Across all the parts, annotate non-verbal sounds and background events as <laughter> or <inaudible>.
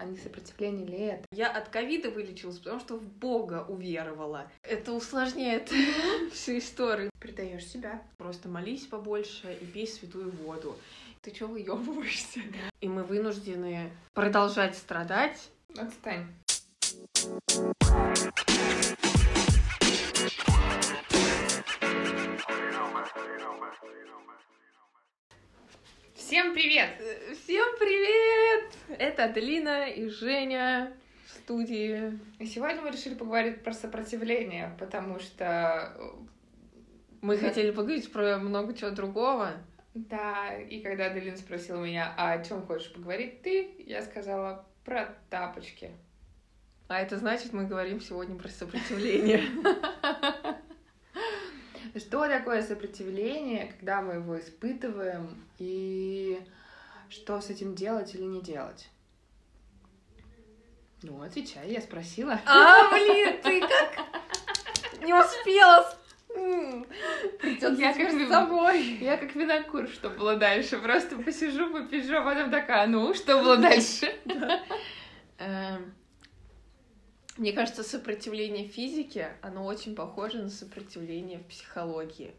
а не сопротивление ли это? Я от ковида вылечилась, потому что в Бога уверовала. Это усложняет <laughs> всю историю. Предаешь себя. Просто молись побольше и пей святую воду. Ты чё выебываешься? И мы вынуждены продолжать страдать. Отстань. Всем привет! Э, Всем привет! Это Аделина и Женя в студии. И сегодня мы решили поговорить про сопротивление, потому что Мы Да. хотели поговорить про много чего другого. Да, и когда Аделина спросила меня, а о чем хочешь поговорить ты, я сказала про тапочки. А это значит, мы говорим сегодня про сопротивление. <laughs> Что такое сопротивление, когда мы его испытываем, и что с этим делать или не делать? Ну, отвечай, я спросила. А, блин, ты как не успела. Придется Я как с собой. Я как винокур, что было дальше. Просто посижу, попишу, а потом такая, ну, что было дальше? Мне кажется, сопротивление в физике, оно очень похоже на сопротивление в психологии.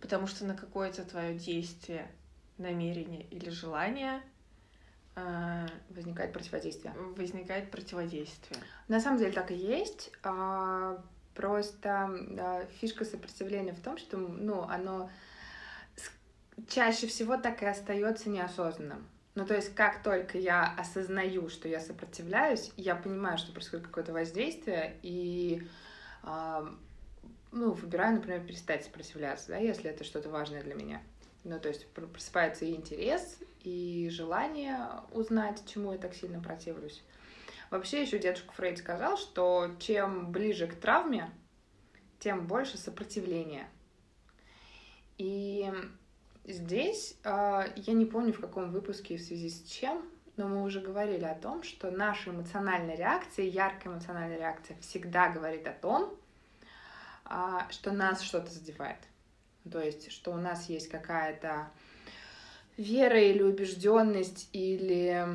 Потому что на какое-то твое действие, намерение или желание э, Возникает противодействие. возникает противодействие. На самом деле так и есть. а, Просто а, фишка сопротивления в том, что ну, оно чаще всего так и остается неосознанным. Ну, то есть, как только я осознаю, что я сопротивляюсь, я понимаю, что происходит какое-то воздействие, и а, ну, выбираю, например, перестать сопротивляться, да, если это что-то важное для меня. Ну, то есть пр- просыпается и интерес, и желание узнать, чему я так сильно противлюсь. Вообще еще дедушка Фрейд сказал, что чем ближе к травме, тем больше сопротивления. И здесь э, я не помню в каком выпуске и в связи с чем, но мы уже говорили о том, что наша эмоциональная реакция, яркая эмоциональная реакция всегда говорит о том, а, что нас что-то задевает. То есть, что у нас есть какая-то вера или убежденность или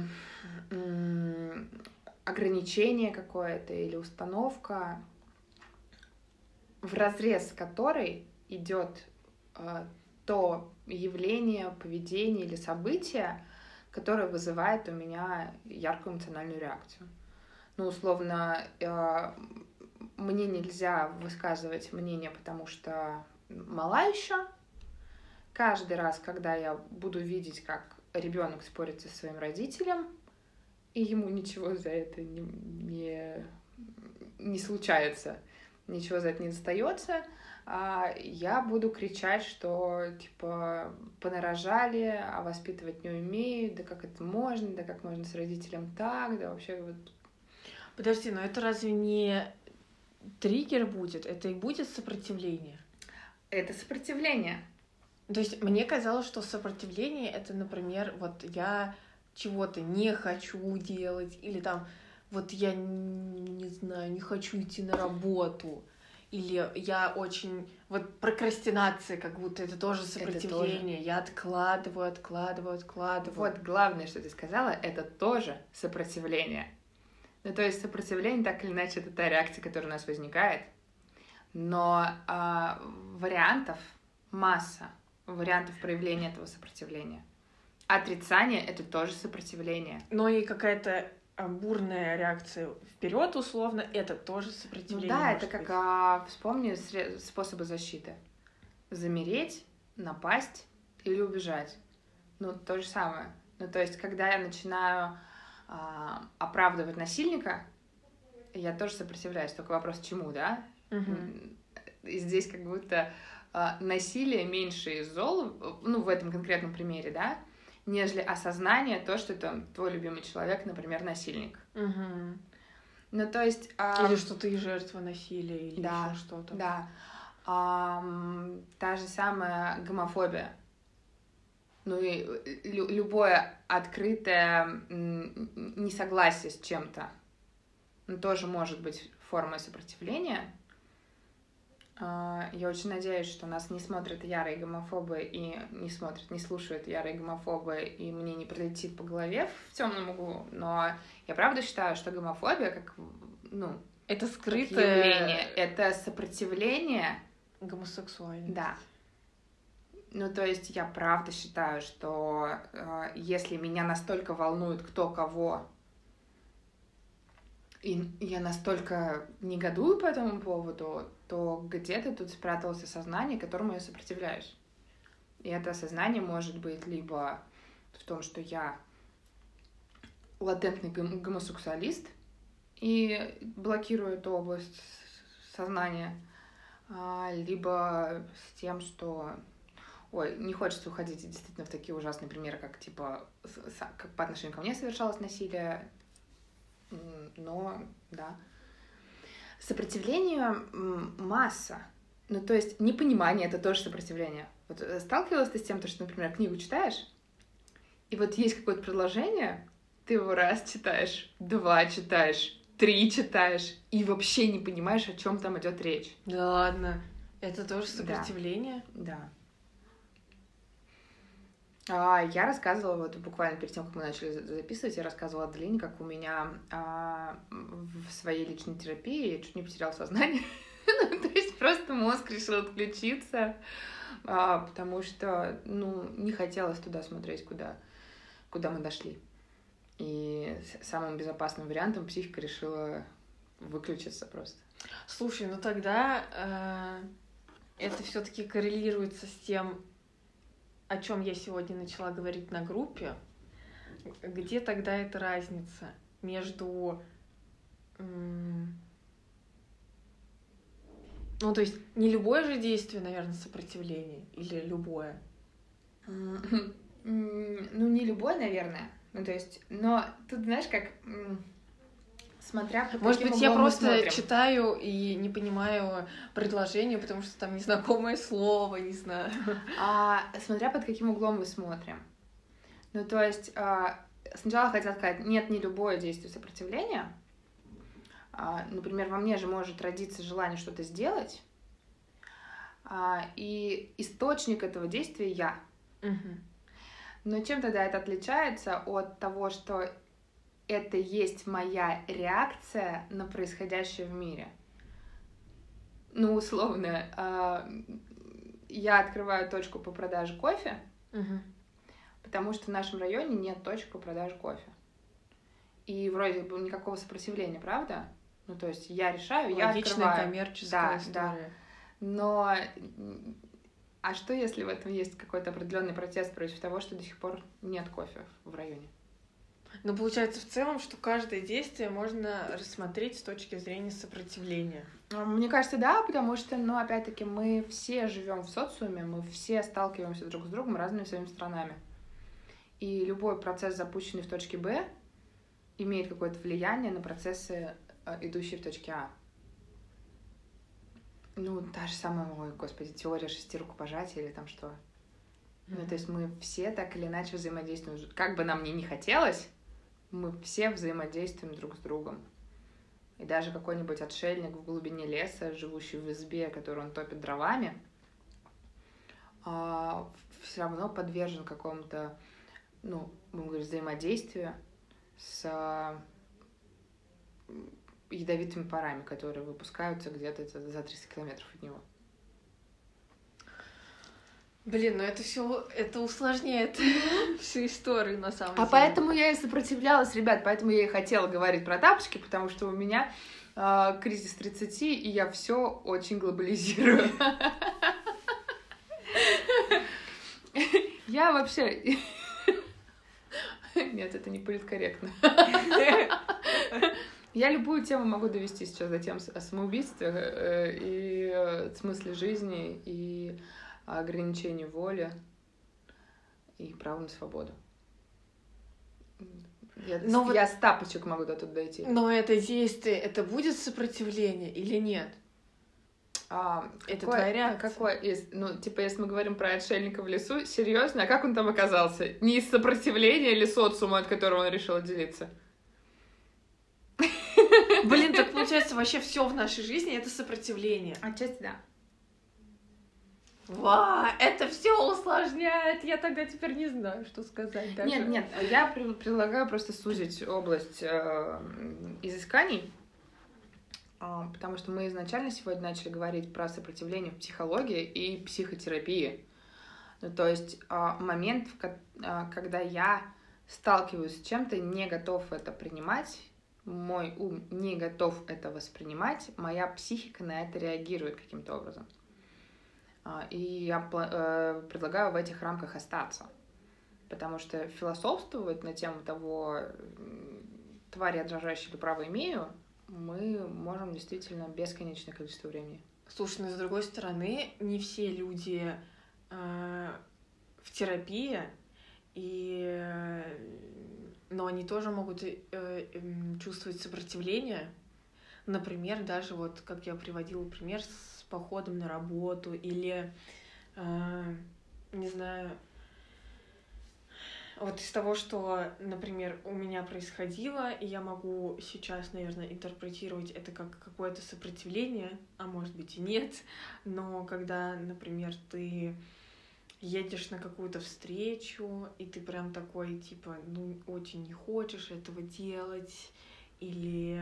ограничение какое-то или установка, в разрез которой идет э, то явление, поведение или событие, которое вызывает у меня яркую эмоциональную реакцию. Ну, условно, э, мне нельзя высказывать мнение, потому что мала еще. Каждый раз, когда я буду видеть, как ребенок спорит со своим родителем, и ему ничего за это не, не, не случается, ничего за это не достается, я буду кричать, что типа понарожали, а воспитывать не умеют, да как это можно, да как можно с родителем так, да вообще вот Подожди, но это разве не триггер будет? Это и будет сопротивление? это сопротивление. То есть мне казалось, что сопротивление это, например, вот я чего-то не хочу делать, или там вот я не знаю, не хочу идти на работу, или я очень вот прокрастинация, как будто это тоже сопротивление. Я откладываю, откладываю, откладываю. Вот главное, что ты сказала, это тоже сопротивление. Ну, то есть сопротивление, так или иначе, это та реакция, которая у нас возникает. Но а, вариантов масса, вариантов проявления этого сопротивления. Отрицание — это тоже сопротивление. Но и какая-то бурная реакция вперед, условно, это тоже Ну сопротивление. да, может это как, а, вспомни способы защиты. Замереть, напасть или убежать. Ну, то же самое. Ну, то есть, когда я начинаю а, оправдывать насильника, я тоже сопротивляюсь. Только вопрос, чему, да? Мгм. И здесь как будто а, насилие меньше из зол, ну, в этом конкретном примере, да, нежели осознание то, что там твой любимый человек, например, насильник. Мгм. Ну, то есть... а, Или что ты жертва насилия, или Да, еще что-то. Да. Ам, та же самая гомофобия. Ну и лю- любое открытое несогласие с чем-то ну, тоже может быть формой сопротивления. А, Я очень надеюсь, что нас не смотрят ярые гомофобы и не смотрят, не слушают ярые гомофобы, и мне не прилетит по голове в темном углу. Но я правда считаю, что гомофобия, как ну, Это скрытое явление, это сопротивление гомосексуальность. Да. Ну, то есть я правда считаю, что э, если меня настолько волнует кто кого, и я настолько негодую по этому поводу, то где-то тут спряталось осознание, которому я сопротивляюсь. И это осознание может быть либо в том, что я латентный гом- гомосексуалист и блокирую эту область сознания, а, либо с тем, что... Ой, не хочется уходить действительно в такие ужасные примеры, как типа как по отношению ко мне совершалось насилие, но да. Сопротивление масса. Ну, то есть непонимание это тоже сопротивление. Вот э, сталкивалась ты с тем, то, что, например, книгу читаешь, и вот есть какое-то предложение, ты его раз читаешь, два читаешь, три читаешь, и вообще не понимаешь, о чем там идет речь. Да ладно. Это тоже Да. сопротивление? Да. А, я рассказывала, вот буквально перед тем, как мы начали за- записывать, я рассказывала Аделине, как у меня а, в своей личной терапии я чуть не потерял сознание. <laughs> Ну, То есть просто мозг решил отключиться, а, потому что, ну, не хотелось туда смотреть, куда, куда мы дошли. И самым безопасным вариантом психика решила выключиться просто. Слушай, ну тогда э, это все-таки коррелируется с тем, о чем я сегодня начала говорить на группе. Где тогда эта разница между... Ну, то есть не любое же действие, наверное, сопротивление или любое. М, Ну, не любой, наверное. Ну, то есть, но тут, знаешь, как... Смотря под Может быть, я просто смотрим. читаю и не понимаю предложение, потому что там незнакомое слово, не знаю. А смотря под каким углом мы смотрим. Ну, то есть, а, сначала хотела сказать, нет, не любое действие сопротивления. А, Например, во мне же может родиться желание что-то сделать, а, и источник этого действия я. Мгм. Но чем тогда это отличается от того, что это есть моя реакция на происходящее в мире? Ну, условно, а, я открываю точку по продаже кофе, Мгм. потому что в нашем районе нет точек по продаже кофе. И вроде бы никакого сопротивления, правда? Ну, то есть я решаю, я Логичная открываю. коммерческая Да, история. Но м, а что, если в этом есть какой-то определенный протест против того, что до сих пор нет кофе в районе? Но получается в целом, что каждое действие можно рассмотреть с точки зрения сопротивления. А, Мне кажется, да, потому что, ну, опять-таки, мы все живем в социуме, мы все сталкиваемся друг с другом разными своими странами. И любой процесс, запущенный в точке Б, имеет какое-то влияние на процессы, э, идущие в точке А. Ну, та же самая, ой, господи, теория шести рукопожатий или там что. Ну, то есть мы все так или иначе взаимодействуем. Как бы нам ни не хотелось, мы все взаимодействуем друг с другом. И даже какой-нибудь отшельник в глубине леса, живущий в избе, которую он топит дровами, все равно подвержен какому-то, ну, будем говорить, взаимодействию с а, ядовитыми парами, которые выпускаются где-то за 300 километров от него. Блин, ну это все это усложняет <laughs> всю историю на самом А деле. поэтому я и сопротивлялась, ребят, поэтому я и хотела говорить про тапочки, потому что у меня э, кризис 30, и я все очень глобализирую. Я вообще... <laughs> Нет, это не политкорректно. Я любую тему могу довести сейчас до тем о самоубийстве э, и э, смысле жизни, и ограничении воли, и права на свободу. Я, Но вот- я с тапочек могу до тут дойти. Но это действие, это будет сопротивление или нет? А, Это какое- твоя реакция. Какое из, ну, типа, если мы говорим про отшельника в лесу, серьезно, а как он там оказался? Не из сопротивления или социума, от которого он решил отделиться? Блин, так получается вообще все в нашей жизни это сопротивление. Отчасти да. Ва, это все усложняет. Я тогда теперь не знаю, что сказать даже. Нет, нет, я предлагаю просто сузить область э, изысканий, э, потому что мы изначально сегодня начали говорить про сопротивление в психологии и психотерапии. Ну, то есть э, момент, в, э, когда я сталкиваюсь с чем-то, не готов это принимать, мой ум не готов это воспринимать, моя психика на это реагирует каким-то образом. А, и я э, предлагаю в этих рамках остаться. Потому что философствовать на тему того, твари я дрожащая или право имею, мы можем действительно бесконечное количество времени. Слушай, но с другой стороны, не все люди э, в терапии, и, э, но они тоже могут э, э, чувствовать сопротивление. Например, даже вот, как я приводила пример с походом на работу или, э, не знаю, вот из того, что, например, у меня происходило, и я могу сейчас, наверное, интерпретировать это как какое-то сопротивление, а может быть и нет, но когда, например, ты едешь на какую-то встречу, и ты прям такой, типа, ну, очень не хочешь этого делать, или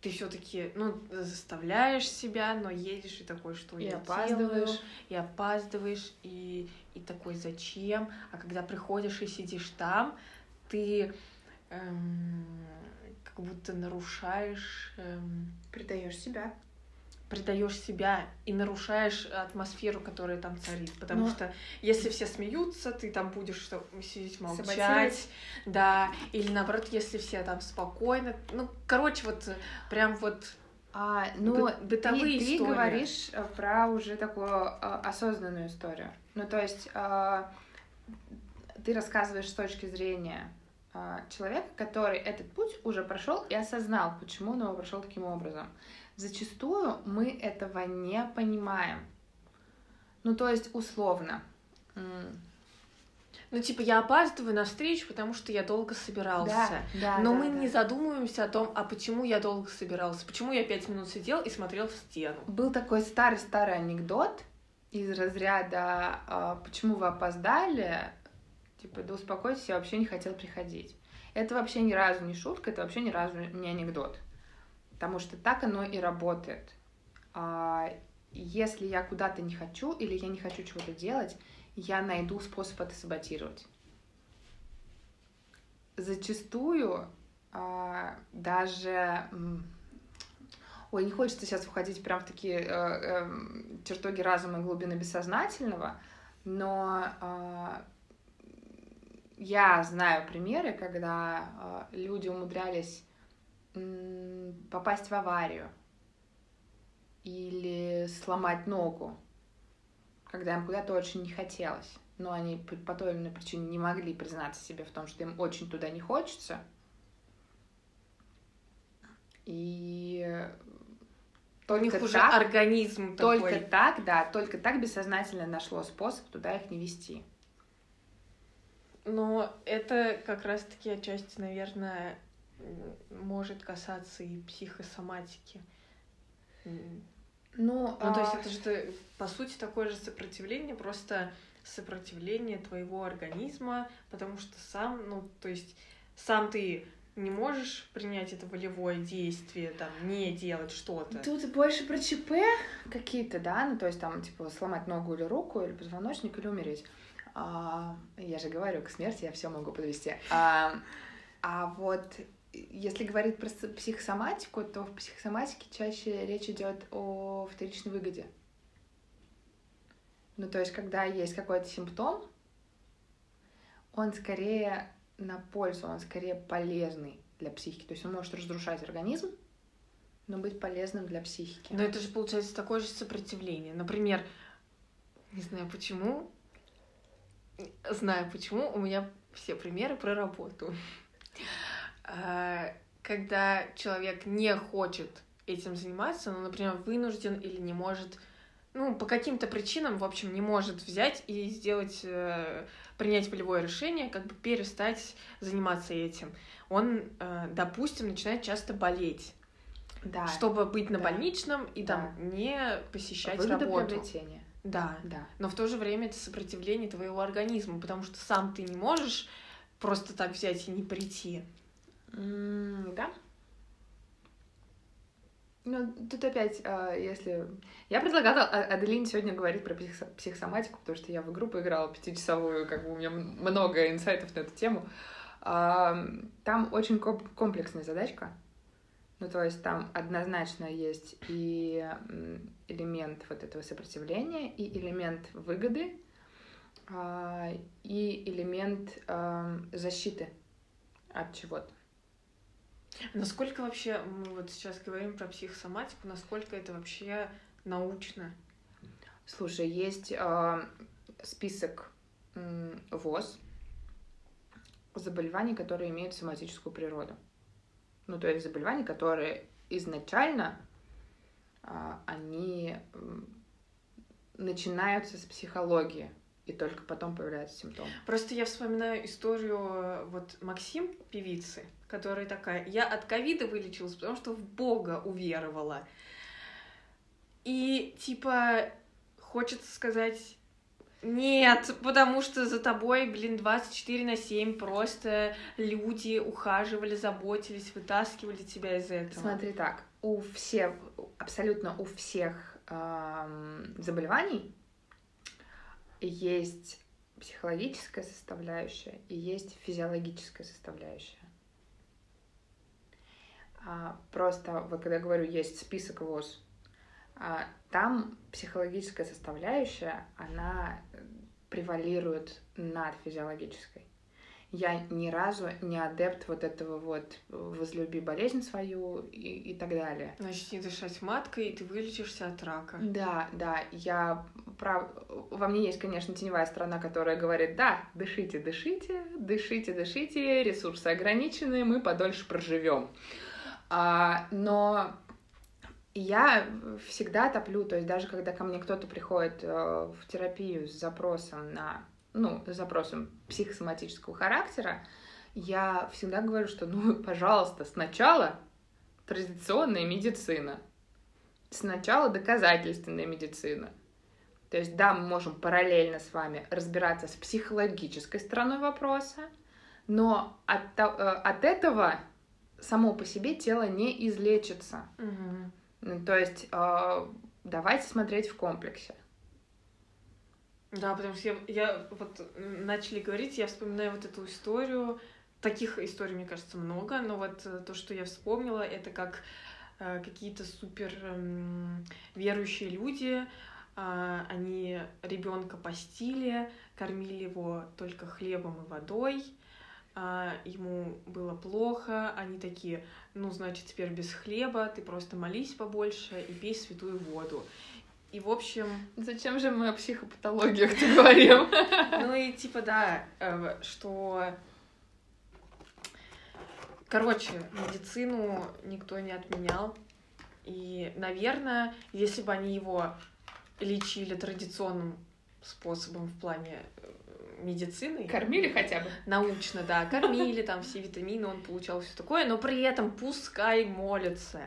ты все-таки, ну, заставляешь себя, но едешь и такой, что и я опаздываешь. делаю, и опаздываешь, и, и такой, зачем? А когда приходишь и сидишь там, ты эм, как будто нарушаешь... Эм, Предаешь себя предаешь себя и нарушаешь атмосферу, которая там царит. Потому Но... что если все смеются, ты там будешь что, сидеть молчать. Да, или наоборот, если все там спокойно. Ну, короче, вот прям вот а, ну, бытовые ты, ты истории. говоришь э, про уже такую а, осознанную историю. Ну, то есть а, ты рассказываешь с точки зрения а, человека, который этот путь уже прошел и осознал, почему он его прошел таким образом. Зачастую мы этого не понимаем. Ну, то есть, условно. Ну, типа, я опаздываю на встречу, потому что я долго собирался. Да, да, Но да, мы да. не задумываемся о том, а почему я долго собирался, почему я пять минут сидел и смотрел в стену. Был такой старый-старый анекдот из разряда а, «Почему вы опоздали?» Типа, да успокойтесь, я вообще не хотел приходить. Это вообще ни разу не шутка, это вообще ни разу не анекдот. Потому что так оно и работает. А если я куда-то не хочу или я не хочу чего-то делать, я найду способ это саботировать. Зачастую а, даже... Ой, не хочется сейчас уходить прям в такие э, э, чертоги разума и глубины бессознательного, но э, я знаю примеры, когда люди умудрялись попасть в аварию или сломать ногу, когда им куда-то очень не хотелось, но они по той или иной причине не могли признаться себе в том, что им очень туда не хочется. И только уже так, организм только такой. так, да, только так бессознательно нашло способ туда их не вести. Но это как раз-таки отчасти, наверное, может касаться и психосоматики. Ну, ну а... то есть а это же, по сути, такое же сопротивление, просто сопротивление твоего организма, потому что сам, ну, то есть сам ты не можешь принять это волевое действие, там, не делать что-то. Тут больше про ЧП какие-то, да, ну, то есть там, типа, сломать ногу или руку, или позвоночник, или умереть. А, я же говорю, к смерти я все могу подвести. А, а вот если говорить про психосоматику, то в психосоматике чаще речь идет о вторичной выгоде. Ну, то есть, когда есть какой-то симптом, он скорее на пользу, он скорее полезный для психики. То есть он может разрушать организм, но быть полезным для психики. Но это же получается такое же сопротивление. Например, не знаю почему, знаю почему, у меня все примеры про работу. А, когда человек не хочет этим заниматься, ну, например, вынужден или не может, ну, по каким-то причинам, в общем, не может взять и сделать, э, принять волевое решение, как бы перестать заниматься этим. Он, э, допустим, начинает часто болеть. Да. Чтобы быть на да. больничном и там да. не посещать Выгода работу. приобретения. Да. Да. Но в то же время это сопротивление твоего организма, потому что сам ты не можешь просто так взять и не прийти. Да. Ну, тут опять, а, если... Я предлагала А- Аделине сегодня говорить про психо- психосоматику, потому что я в игру поиграла пятичасовую, как бы у меня много инсайтов на эту тему. Там очень комп- комплексная задачка. Ну, то есть там однозначно есть и элемент вот этого сопротивления, и элемент выгоды, а, и элемент защиты от чего-то. Насколько вообще, мы вот сейчас говорим про психосоматику, насколько это вообще научно? Слушай, есть а, список м, ВОЗ заболеваний, которые имеют соматическую природу. Ну, то есть заболевания, которые изначально а, они начинаются с психологии, и только потом появляются симптомы. Просто я вспоминаю историю э, вот Максим, певицы, которая такая, я от ковида вылечилась, потому что в Бога уверовала. И типа хочется сказать, нет, потому что за тобой, блин, 24 на 7 просто люди ухаживали, заботились, вытаскивали тебя из этого. Смотри так, у всех, абсолютно у всех ам, заболеваний есть психологическая составляющая и есть физиологическая составляющая. А, просто, вот когда говорю, есть список ВОЗ, а, там психологическая составляющая, она превалирует над физиологической. Я ни разу не адепт вот этого вот возлюби болезнь свою и, и так далее. Значит, не дышать маткой, и ты вылечишься от рака. Да, да, я прав... Во мне есть, конечно, теневая сторона, которая говорит, да, дышите, дышите, дышите, дышите, ресурсы ограничены, мы подольше проживем. А, но я всегда топлю, то есть даже когда ко мне кто-то приходит э, в терапию с запросом на, ну, запросом психосоматического характера, я всегда говорю, что, ну, <laughs> пожалуйста, сначала традиционная медицина, сначала доказательственная медицина. То есть, да, мы можем параллельно с вами разбираться с психологической стороной вопроса, но от, э, от этого само по себе тело не излечится. Ну, то есть, э, давайте смотреть в комплексе. Да, потому что я, я вот начали говорить, я вспоминаю вот эту историю. Таких историй, мне кажется, много, но вот э, то, что я вспомнила, это как э, какие-то супер эм, верующие люди, а, они ребенка постили, кормили его только хлебом и водой, а, ему было плохо, они такие, ну, значит, теперь без хлеба, ты просто молись побольше и пей святую воду. И, в общем, Зачем же мы о психопатологиях <laughs> говорим? ну и типа да, э, что... Короче, медицину никто не отменял. И, наверное, если бы они его лечили традиционным способом в плане э, медицины, Кормили хотя бы? научно, да, кормили там все витамины, он получал все такое, но при этом пускай молятся.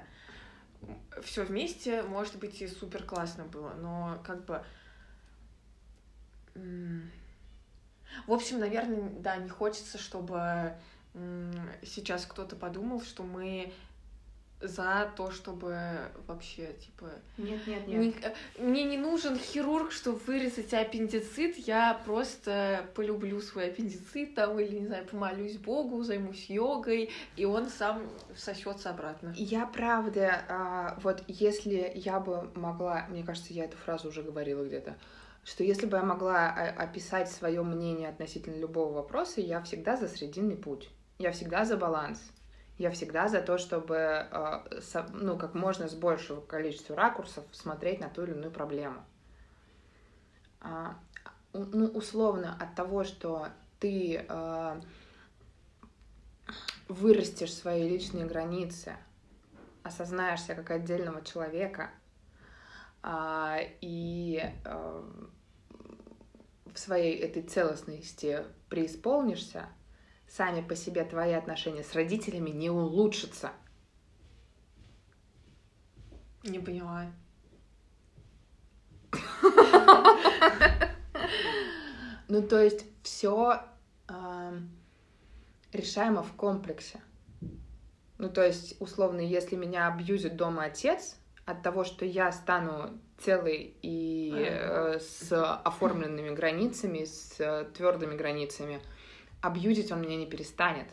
Все вместе, может быть, и супер классно было, но как бы... В общем, наверное, да, не хочется, чтобы сейчас кто-то подумал, что мы за то, чтобы вообще, типа, Нет, нет, не- э, мне не нужен хирург, чтобы вырезать аппендицит. Я просто полюблю свой аппендицит там, или, не знаю, помолюсь Богу, займусь йогой, и он сам сосется обратно. Я правда, а, вот если я бы могла, мне кажется, я эту фразу уже говорила где-то, что если бы я могла а, описать свое мнение относительно любого вопроса, я всегда за срединный путь. Я всегда за баланс. Я всегда за то, чтобы со- ну, как можно с большего количества ракурсов смотреть на ту или иную проблему. А, ну, условно, от того, что ты а, вырастешь свои личные границы, осознаешь себя как отдельного человека а, и а, в своей этой целостности преисполнишься, сами по себе твои отношения с родителями не улучшатся. Не поняла. Ну, то есть все решаемо в комплексе. Ну, то есть, условно, если меня абьюзит дома отец, от того, что я стану целый и э, с оформленными границами, с э, твердыми границами, абьюзить он меня не перестанет.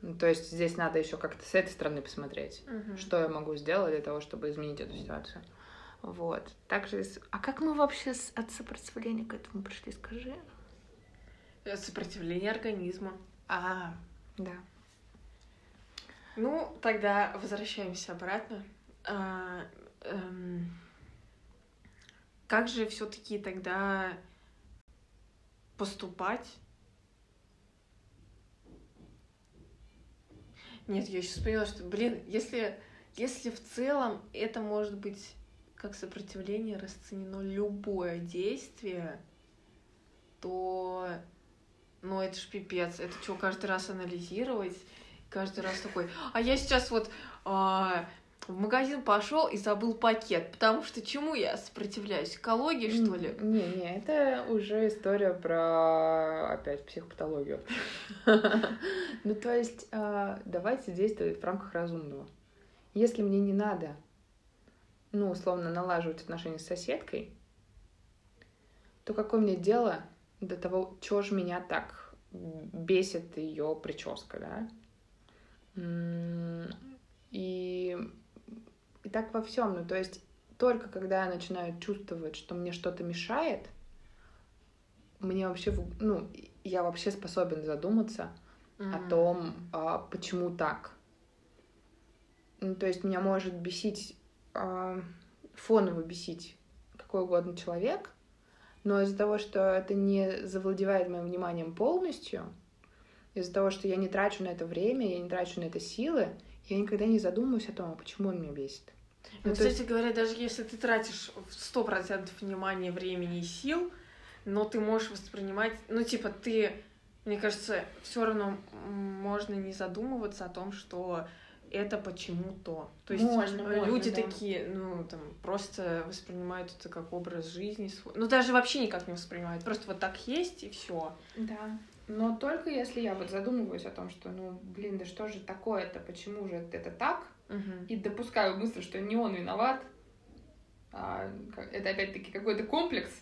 Ну, то есть здесь надо еще как-то с этой стороны посмотреть, Мгм. что я могу сделать для того, чтобы изменить эту ситуацию. Вот. Также, а как мы вообще от сопротивления к этому пришли, скажи? Э, Сопротивление организма. А, да. Ну, тогда возвращаемся обратно. А, эм, как же все-таки тогда поступать? Нет, я сейчас поняла, что, блин, если, если в целом это может быть как сопротивление расценено любое действие, то, ну, это ж пипец. Это что, каждый раз анализировать? Каждый раз такой, а я сейчас вот а, в магазин пошел и забыл пакет, потому что чему я сопротивляюсь? Экологии, что ли? Не, не, это уже история про опять психопатологию. <laughs> Ну, то есть, а, давайте действовать в рамках разумного. Если мне не надо, ну, условно, налаживать отношения с соседкой, то какое мне дело до того, чего же меня так бесит ее прическа, да? И так во всем. Ну, то есть, только когда я начинаю чувствовать, что мне что-то мешает, мне вообще, ну, я вообще способен задуматься о М. том, а, почему так. Ну, то есть меня может бесить, а, фоново бесить какой угодно человек, но из-за того, что это не завладевает моим вниманием полностью, из-за того, что я не трачу на это время, я не трачу на это силы, я никогда не задумываюсь о том, а почему он меня бесит. Ну, Ну, кстати говоря, даже если ты тратишь сто процентов внимания, времени и сил, но ты можешь воспринимать, ну, типа, ты, мне кажется, все равно можно не задумываться о том, что это почему-то. То есть Можно, э, можно, люди да. такие, ну, там, просто воспринимают это как образ жизни свой. Ну, даже вообще никак не воспринимают. Просто вот так есть, и все. Да. Но только если я вот задумываюсь о том, что, ну, блин, да что же такое-то, почему же это так, и допускаю мысль, что не он виноват, а это опять-таки какой-то комплекс,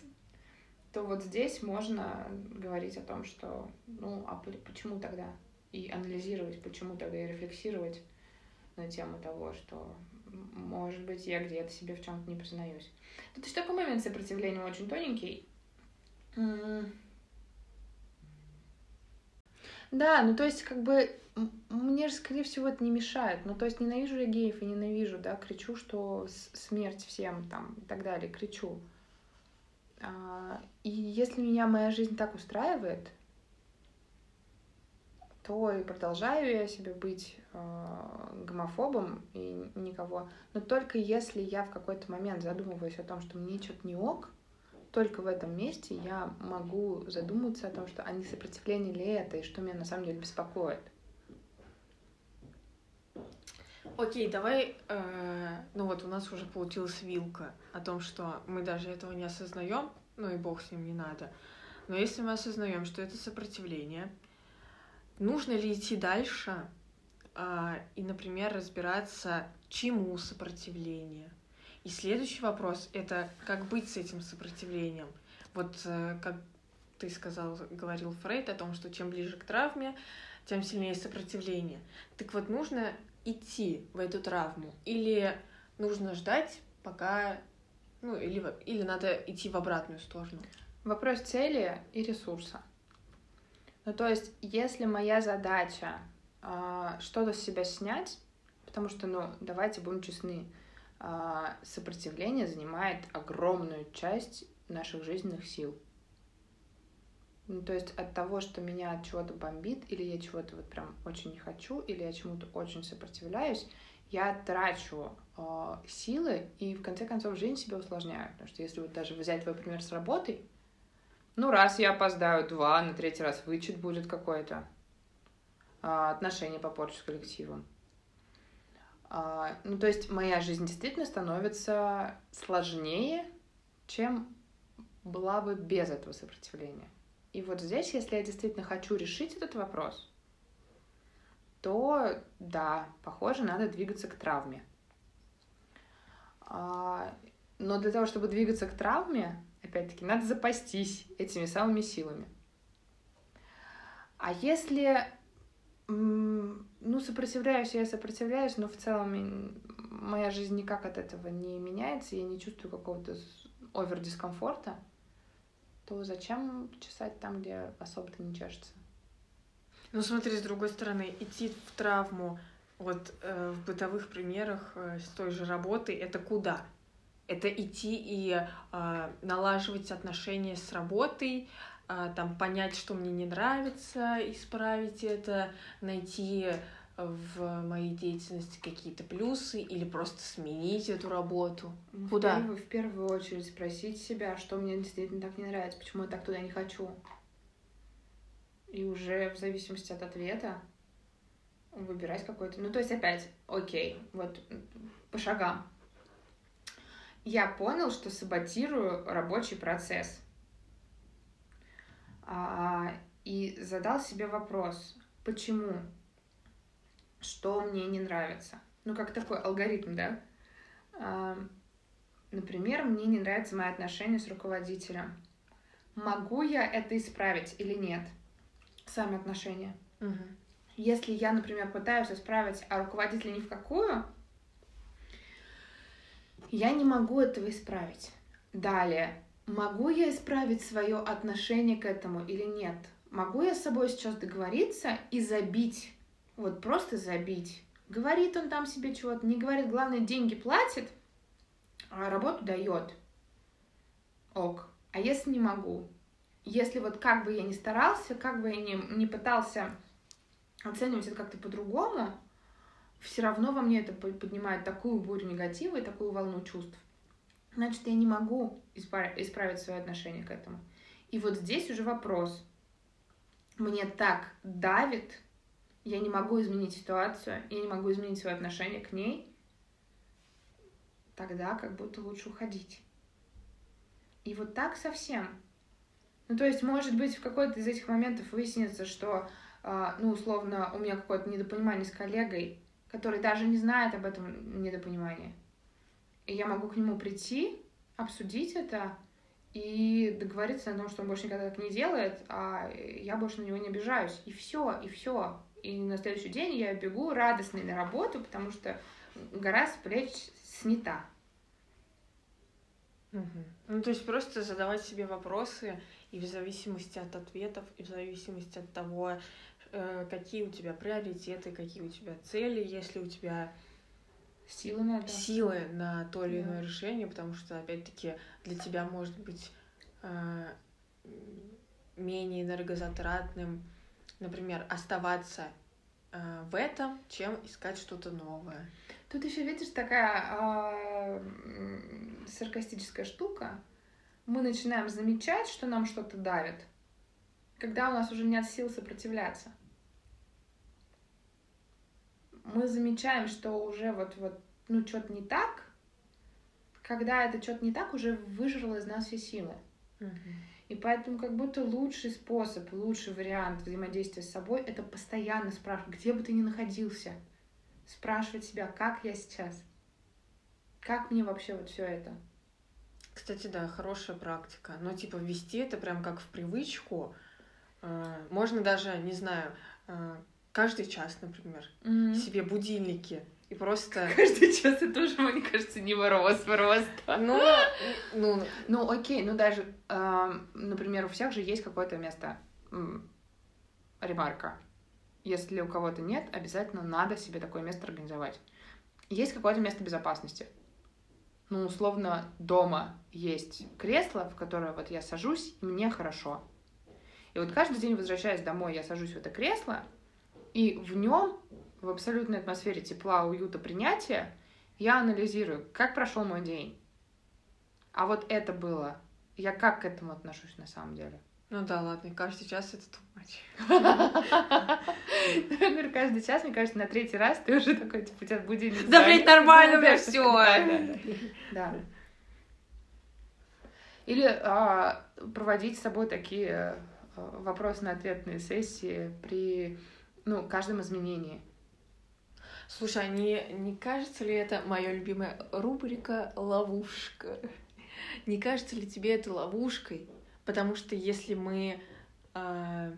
то вот здесь можно говорить о том, что, ну, а почему тогда? И анализировать, почему тогда, и рефлексировать на тему того, что, может быть, я где-то себе в чем-то не признаюсь. Тут еще такой момент сопротивления очень тоненький. Да, ну то есть как бы мне же, скорее всего, это не мешает. Ну то есть ненавижу я геев и ненавижу, да, кричу, что смерть всем там и так далее, кричу. А, и если меня моя жизнь так устраивает, то и продолжаю я себе быть э, гомофобом и никого. Но только если я в какой-то момент задумываюсь о том, что мне что-то не ок, только в этом месте я могу задуматься о том, что а не сопротивление ли это, и что меня на самом деле беспокоит. Окей, давай, э, ну вот у нас уже получилась вилка о том, что мы даже этого не осознаем, ну и бог с ним не надо. Но если мы осознаем, что это сопротивление, нужно ли идти дальше а, и, например, разбираться, чему сопротивление? И следующий вопрос это как быть с этим сопротивлением. Вот э, как ты сказал, говорил Фрейд о том, что чем ближе к травме, тем сильнее сопротивление. Так вот, нужно идти в эту травму или нужно ждать, пока, ну или или надо идти в обратную сторону. Вопрос цели и ресурса. Ну, то есть, если моя задача а, что-то с себя снять, потому что, ну, давайте будем честны, сопротивление занимает огромную часть наших жизненных сил. Ну, то есть от того, что меня от чего-то бомбит, или я чего-то вот прям очень не хочу, или я чему-то очень сопротивляюсь, я трачу э, силы и в конце концов жизнь себе усложняю. Потому что если вот даже взять твой пример с работой, ну, раз я опоздаю, два, на третий раз вычет будет какой-то, а, отношения попорчу с коллективом. А, ну, то есть моя жизнь действительно становится сложнее, чем была бы без этого сопротивления. И вот здесь, если я действительно хочу решить этот вопрос, то да, похоже, надо двигаться к травме. А, но для того, чтобы двигаться к травме, опять-таки, надо запастись этими самыми силами. А если, ну, сопротивляюсь, я сопротивляюсь, но в целом моя жизнь никак от этого не меняется, я не чувствую какого-то овер-дискомфорта, то зачем чесать там, где особо-то не чешется? Ну смотри, с другой стороны, идти в травму вот э, в бытовых примерах э, с той же работы, это куда? Это идти и э, налаживать отношения с работой, там понять, что мне не нравится, исправить это, найти в моей деятельности какие-то плюсы или просто сменить эту работу? В Куда? Первую, в первую очередь спросить себя, что мне действительно так не нравится, почему я так туда не хочу. И уже в зависимости от ответа выбирать какой-то... Ну, то есть опять, окей, вот по шагам. Я понял, что саботирую рабочий процесс. А, и задал себе вопрос, почему? что мне не нравится. Ну, как такой алгоритм, да? Например, мне не нравится мои отношения с руководителем. Могу я это исправить или нет? Сами отношения. Угу. Если я, например, пытаюсь исправить, а руководитель ни в какую, я не могу этого исправить. Далее, могу я исправить свое отношение к этому или нет? Могу я с собой сейчас договориться и забить вот просто забить. Говорит он там себе чего-то, не говорит, главное, деньги платит, а работу дает. Ок. А если не могу? Если вот как бы я ни старался, как бы я ни, не пытался оценивать это как-то по-другому, все равно во мне это поднимает такую бурю негатива и такую волну чувств. Значит, я не могу исправить, свое отношение к этому. И вот здесь уже вопрос. Мне так давит я не могу изменить ситуацию, я не могу изменить свое отношение к ней, тогда как будто лучше уходить. И вот так совсем. Ну, то есть, может быть, в какой-то из этих моментов выяснится, что, э, ну, условно, у меня какое-то недопонимание с коллегой, который даже не знает об этом недопонимании. И я могу к нему прийти, обсудить это и договориться о том, что он больше никогда так не делает, а я больше на него не обижаюсь. И все, и все. И на следующий день я бегу радостной на работу, потому что гора с плеч снята. Угу. Ну, то есть просто задавать себе вопросы, и в зависимости от ответов, и в зависимости от того, э, какие у тебя приоритеты, какие у тебя цели, если у тебя силы на, силы на то или иное да. решение, потому что, опять-таки, для тебя может быть э, менее энергозатратным например, оставаться э, в этом, чем искать что-то новое. Тут еще, видишь, такая э, саркастическая штука. Мы начинаем замечать, что нам что-то давит, когда у нас уже нет сил сопротивляться. Мы замечаем, что уже вот, вот ну, что-то не так, когда это что-то не так, уже выжрало из нас все силы. Угу. И поэтому как будто лучший способ, лучший вариант взаимодействия с собой — это постоянно спрашивать, где бы ты ни находился, спрашивать себя, как я сейчас, как мне вообще вот все это. Кстати, да, хорошая практика. Но типа ввести это прям как в привычку. Э, можно даже, не знаю, э, каждый час, например, mm-hmm. себе будильники и просто... <laughs> Каждый час это тоже, мне кажется, не мороз просто. Ну, ну... Ну, окей, ну даже, э, например, у всех же есть какое-то место ремарка. Если у кого-то нет, обязательно надо себе такое место организовать. Есть какое-то место безопасности. Ну, условно, дома есть кресло, в которое вот я сажусь, и мне хорошо. И вот каждый день, возвращаясь домой, я сажусь в это кресло, и в нем в абсолютной атмосфере тепла, уюта, принятия, я анализирую, как прошел мой день. А вот это было. Я как к этому отношусь на самом деле? Ну да, ладно, каждый час это. Например, <laughs> каждый час, мне кажется, на третий раз ты уже такой, типа, у тебя будильник. Да, блядь, нормально, у меня все. <laughs> Да. Или а, проводить с собой такие а, вопросно-ответные сессии при ну, каждом изменении. Слушай, а не, не кажется ли это моя любимая рубрика «Ловушка»? Не кажется ли тебе это ловушкой? Потому что если мы э,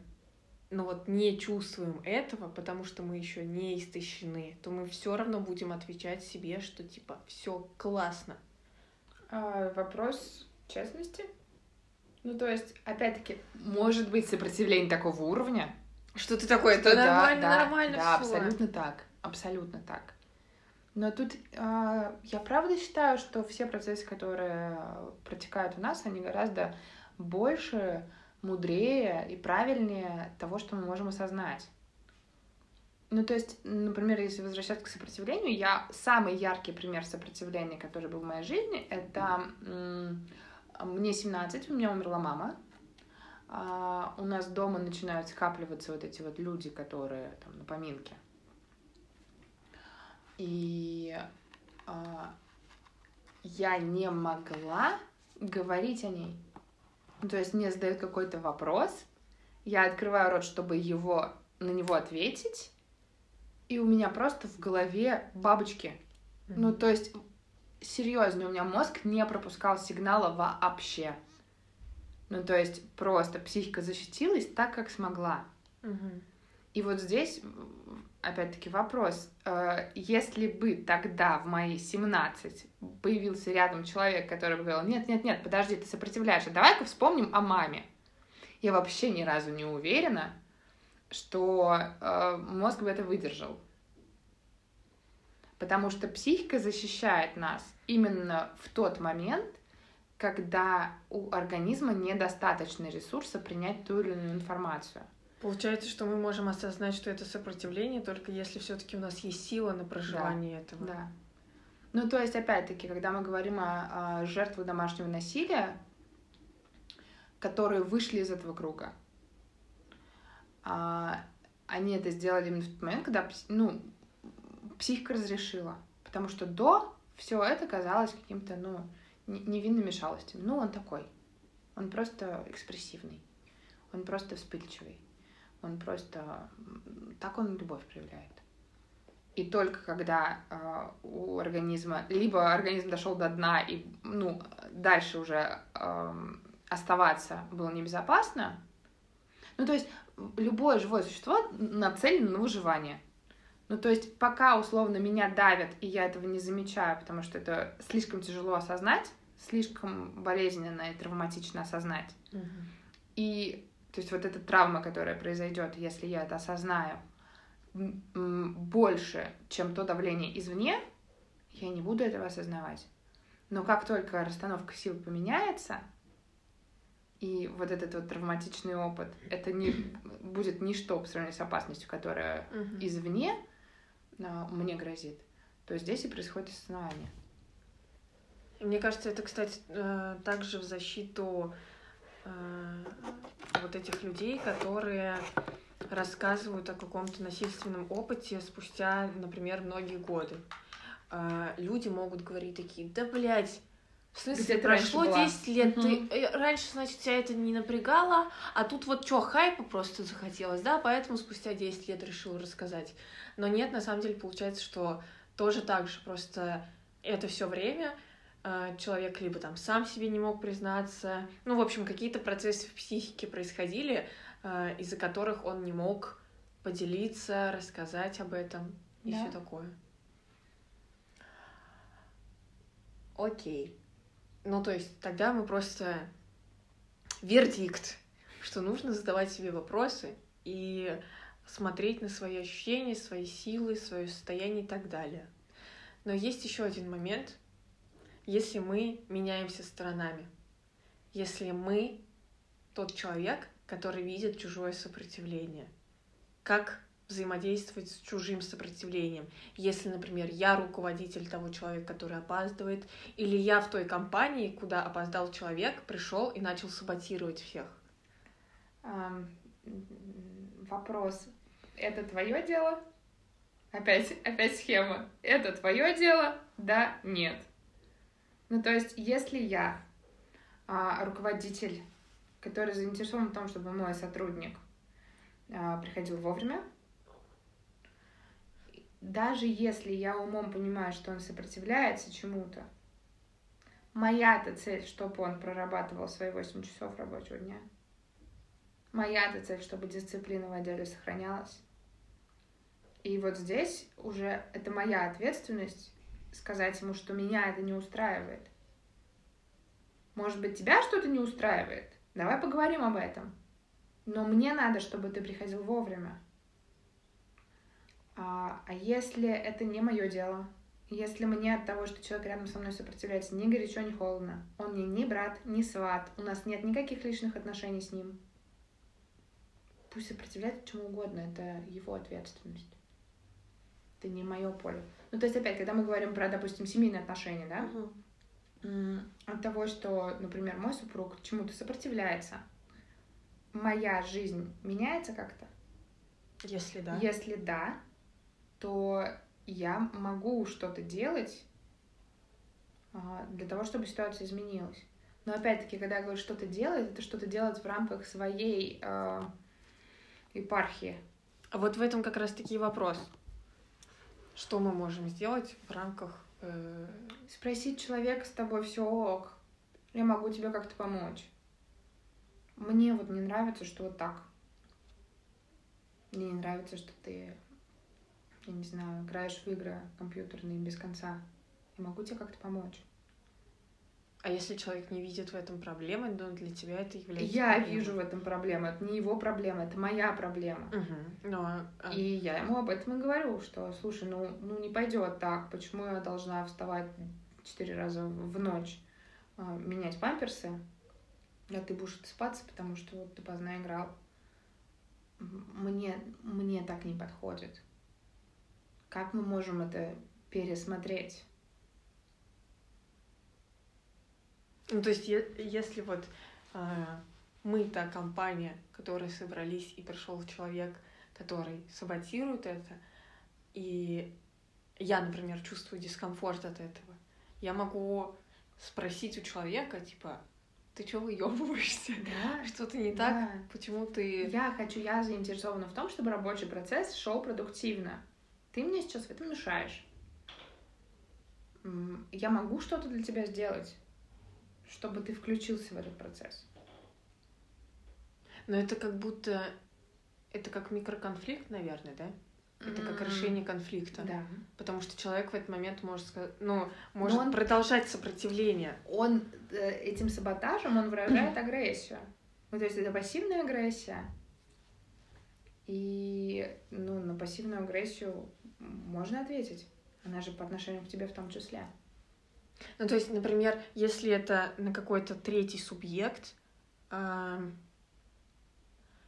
ну вот не чувствуем этого, потому что мы еще не истощены, то мы все равно будем отвечать себе, что типа все классно. А, вопрос честности. Ну, то есть, опять-таки, может быть сопротивление такого уровня. Что ты такое? Это нормально, да, нормально Да, всё. абсолютно так. Абсолютно так. Но тут а, я правда считаю, что все процессы, которые протекают у нас, они гораздо больше, мудрее и правильнее того, что мы можем осознать. Ну, то есть, например, если возвращаться к сопротивлению, я самый яркий пример сопротивления, который был в моей жизни, это мне 17, у меня умерла мама. А, у нас дома начинают скапливаться вот эти вот люди, которые там на поминке. И а, я не могла говорить о ней. Ну, то есть мне задают какой-то вопрос, я открываю рот, чтобы его на него ответить, и у меня просто в голове бабочки. Ну, то есть, серьезно, у меня мозг не пропускал сигнала вообще. Ну, то есть, просто психика защитилась так, как смогла. Мгм. И вот здесь, опять-таки, вопрос. Э, Если бы тогда, в мои 17, появился рядом человек, который бы говорил, нет-нет-нет, подожди, ты сопротивляешься, давай-ка вспомним о маме. Я вообще ни разу не уверена, что э, мозг бы это выдержал. Потому что психика защищает нас именно в тот момент, когда у организма недостаточно ресурса принять ту или иную информацию. Получается, что мы можем осознать, что это сопротивление, только если все-таки у нас есть сила на проживание этого. Да. Ну, то есть, опять-таки, когда мы говорим о, о жертвах домашнего насилия, которые вышли из этого круга, а, они это сделали именно в тот момент, когда ну, психика разрешила. Потому что до все это казалось каким-то, ну, невинными шалостями. Ну, он такой. Он просто экспрессивный. Он просто вспыльчивый. Он просто... Так он любовь проявляет. И только когда э, у организма... Либо организм дошел до дна, и, ну, дальше уже эм, оставаться было небезопасно. Ну, то есть любое живое существо нацелено на выживание. Ну, то есть пока условно меня давят, и я этого не замечаю, потому что это слишком тяжело осознать, слишком болезненно и травматично осознать. Мгм. И то есть вот эта травма, которая произойдет, если я это осознаю, больше, чем то давление извне, я не буду этого осознавать. Но как только расстановка сил поменяется, и вот этот вот травматичный опыт, это не будет ничто по сравнению с опасностью, которая Мгм. извне мне грозит, то здесь и происходит осознавание. Мне кажется, это, кстати, э, также в защиту э, вот этих людей, которые рассказывают о каком-то насильственном опыте спустя, например, многие годы. Э, Люди могут говорить такие, да, блядь, в смысле, прошло была?» 10 лет, Мгм. ты э, раньше, значит, тебя это не напрягало, а тут вот что, хайпа просто захотелось, да, поэтому спустя 10 лет решил рассказать. Но нет, на самом деле получается, что тоже так же, просто это все время э, человек либо там сам себе не мог признаться, ну, в общем, какие-то процессы в психике происходили, э, из-за которых он не мог поделиться, рассказать об этом и Да. все такое. Окей. Ну, то есть тогда мы просто вердикт, что нужно задавать себе вопросы и смотреть на свои ощущения, свои силы, свое состояние и так далее. Но есть еще один момент, если мы меняемся сторонами, если мы тот человек, который видит чужое сопротивление, как взаимодействовать с чужим сопротивлением. Если, например, я руководитель того человека, который опаздывает, или я в той компании, куда опоздал человек, пришел и начал саботировать всех. Вопрос. Это твое дело? Опять, опять схема. Это твое дело? Да, нет. Ну, то есть, если я а, руководитель, который заинтересован в том, чтобы мой сотрудник а, приходил вовремя, даже если я умом понимаю, что он сопротивляется чему-то, моя-то цель, чтобы он прорабатывал свои 8 часов рабочего дня. Моя-то цель, чтобы дисциплина в отделе сохранялась. И вот здесь уже это моя ответственность сказать ему, что меня это не устраивает. Может быть, тебя что-то не устраивает? Давай поговорим об этом. Но мне надо, чтобы ты приходил вовремя. А, а если это не мое дело? Если мне от того, что человек рядом со мной сопротивляется, ни горячо, ни холодно, он мне ни брат, ни сват, у нас нет никаких личных отношений с ним, пусть сопротивляется чему угодно, это его ответственность. Это не мое поле. Ну, то есть, опять, когда мы говорим про, допустим, семейные отношения, да, Мгм. от того, что, например, мой супруг чему-то сопротивляется, моя жизнь меняется как-то? Если да. Если да, то я могу что-то делать а, для того, чтобы ситуация изменилась. Но опять-таки, когда я говорю что-то делать, это что-то делать в рамках своей а, епархии. А вот в этом как раз-таки вопрос. Что мы можем сделать в рамках... э, Спросить человека с тобой все ок, я могу тебе как-то помочь. Мне вот не нравится, что вот так. Мне не нравится, что ты, я не знаю, играешь в игры компьютерные без конца. Я могу тебе как-то помочь. А если человек не видит в этом проблемы, но для тебя это является Я проблемой? вижу в этом проблему. Это не его проблема, это моя проблема. Мгм. Ну, а- а- И я ему об этом и говорю, что, слушай, ну, ну не пойдет так, почему я должна вставать четыре раза в ночь, а, менять памперсы, а ты будешь отсыпаться, потому что вот ты поздно играл. Мне, мне так не подходит. Как мы можем это пересмотреть? Ну, то есть, если вот а, мы та компания, которая собрались, и пришел человек, который саботирует это, и я, например, чувствую дискомфорт от этого, я могу спросить у человека, типа, ты чё выебываешься? Да, <laughs> Что-то не так? да. Почему ты... Я хочу, я заинтересована в том, чтобы рабочий процесс шел продуктивно. Ты мне сейчас в этом мешаешь. Я могу что-то для тебя сделать, чтобы ты включился в этот процесс. Но это как будто... Это как микроконфликт, наверное, да? Это как решение конфликта. Да. Потому что человек в этот момент может сказать, ну, может он- продолжать сопротивление. Он э, этим саботажем он выражает агрессию. Ну, то есть это пассивная агрессия. И ну, на пассивную агрессию можно ответить. Она же по отношению к тебе в том числе. Ну, то есть, например, если это на какой-то третий субъект, ам,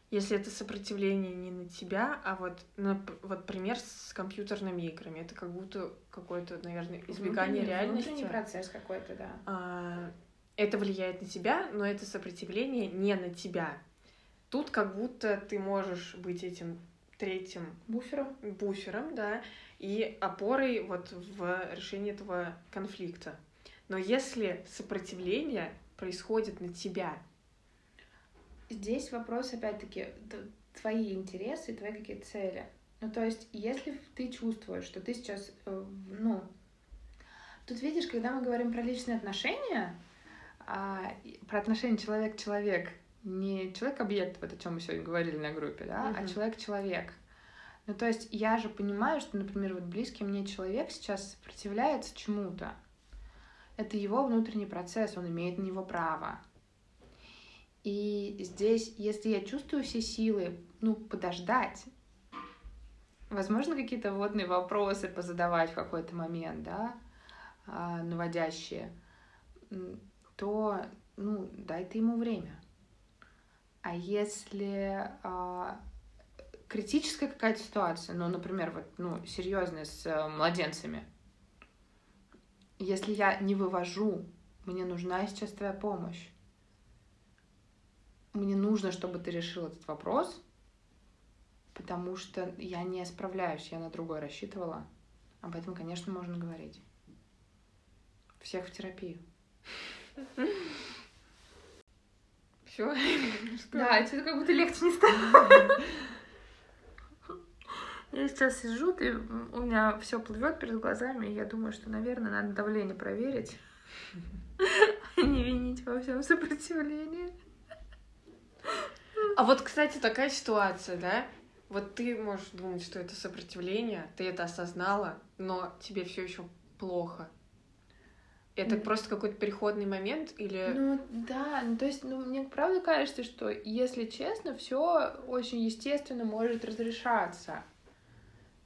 если это сопротивление не на тебя, а вот, нап- вот пример с компьютерными играми, это как будто какое-то, наверное, избегание Внутренний- реальности. Внутренний процесс какой-то, да. А, это влияет на тебя, но это сопротивление не на тебя. Тут как будто ты можешь быть этим третьим Буфером. буфером, да, и опорой вот в решении этого конфликта. Но если сопротивление происходит на тебя, Здесь вопрос, опять-таки, твои интересы, твои какие-то цели. Ну, то есть, если ты чувствуешь, что ты сейчас, э, ну... Тут, видишь, когда мы говорим про личные отношения, а, про отношения человек-человек, не человек-объект, вот о чем мы сегодня говорили на группе, да, а Мгм. человек-человек. Ну, то есть, я же понимаю, что, например, вот близкий мне человек сейчас сопротивляется чему-то. Это его внутренний процесс, он имеет на него право. И здесь, если я чувствую все силы, ну, подождать, возможно, какие-то водные вопросы позадавать в какой-то момент, да, а, наводящие, то, ну, дай ты ему время. А если а, критическая какая-то ситуация, ну, например, вот, ну, серьезная с э, младенцами, если я не вывожу, мне нужна сейчас твоя помощь мне нужно, чтобы ты решил этот вопрос, потому что я не справляюсь, я на другой рассчитывала. Об этом, конечно, можно говорить. Всех в терапию. <laughs> Все. <laughs> Да, тебе как будто легче не стало. <laughs> Я сейчас сижу, и у меня все плывет перед глазами, и я думаю, что, наверное, надо давление проверить, <laughs> не винить во всем сопротивлении. А вот, кстати, такая ситуация, да? Вот ты можешь думать, что это сопротивление, ты это осознала, но тебе все еще плохо. Это М. просто какой-то переходный момент или... Ну да, ну то есть, ну мне правда кажется, что если честно, все очень естественно может разрешаться.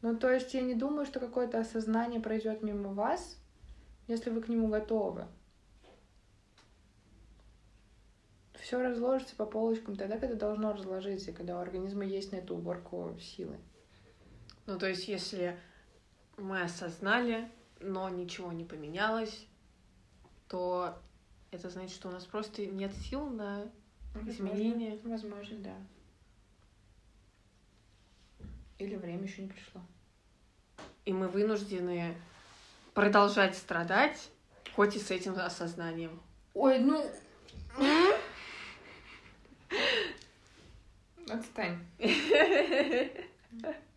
Ну то есть я не думаю, что какое-то осознание пройдет мимо вас, если вы к нему готовы. Все разложится по полочкам тогда, когда должно разложиться, когда у организма есть на эту уборку силы. Ну, то есть, если мы осознали, но ничего не поменялось, то это значит, что у нас просто нет сил на изменения. Возможно, да. Или время еще не пришло. И мы вынуждены продолжать страдать, хоть и с этим осознанием. Ой, ну... Отстань. <laughs>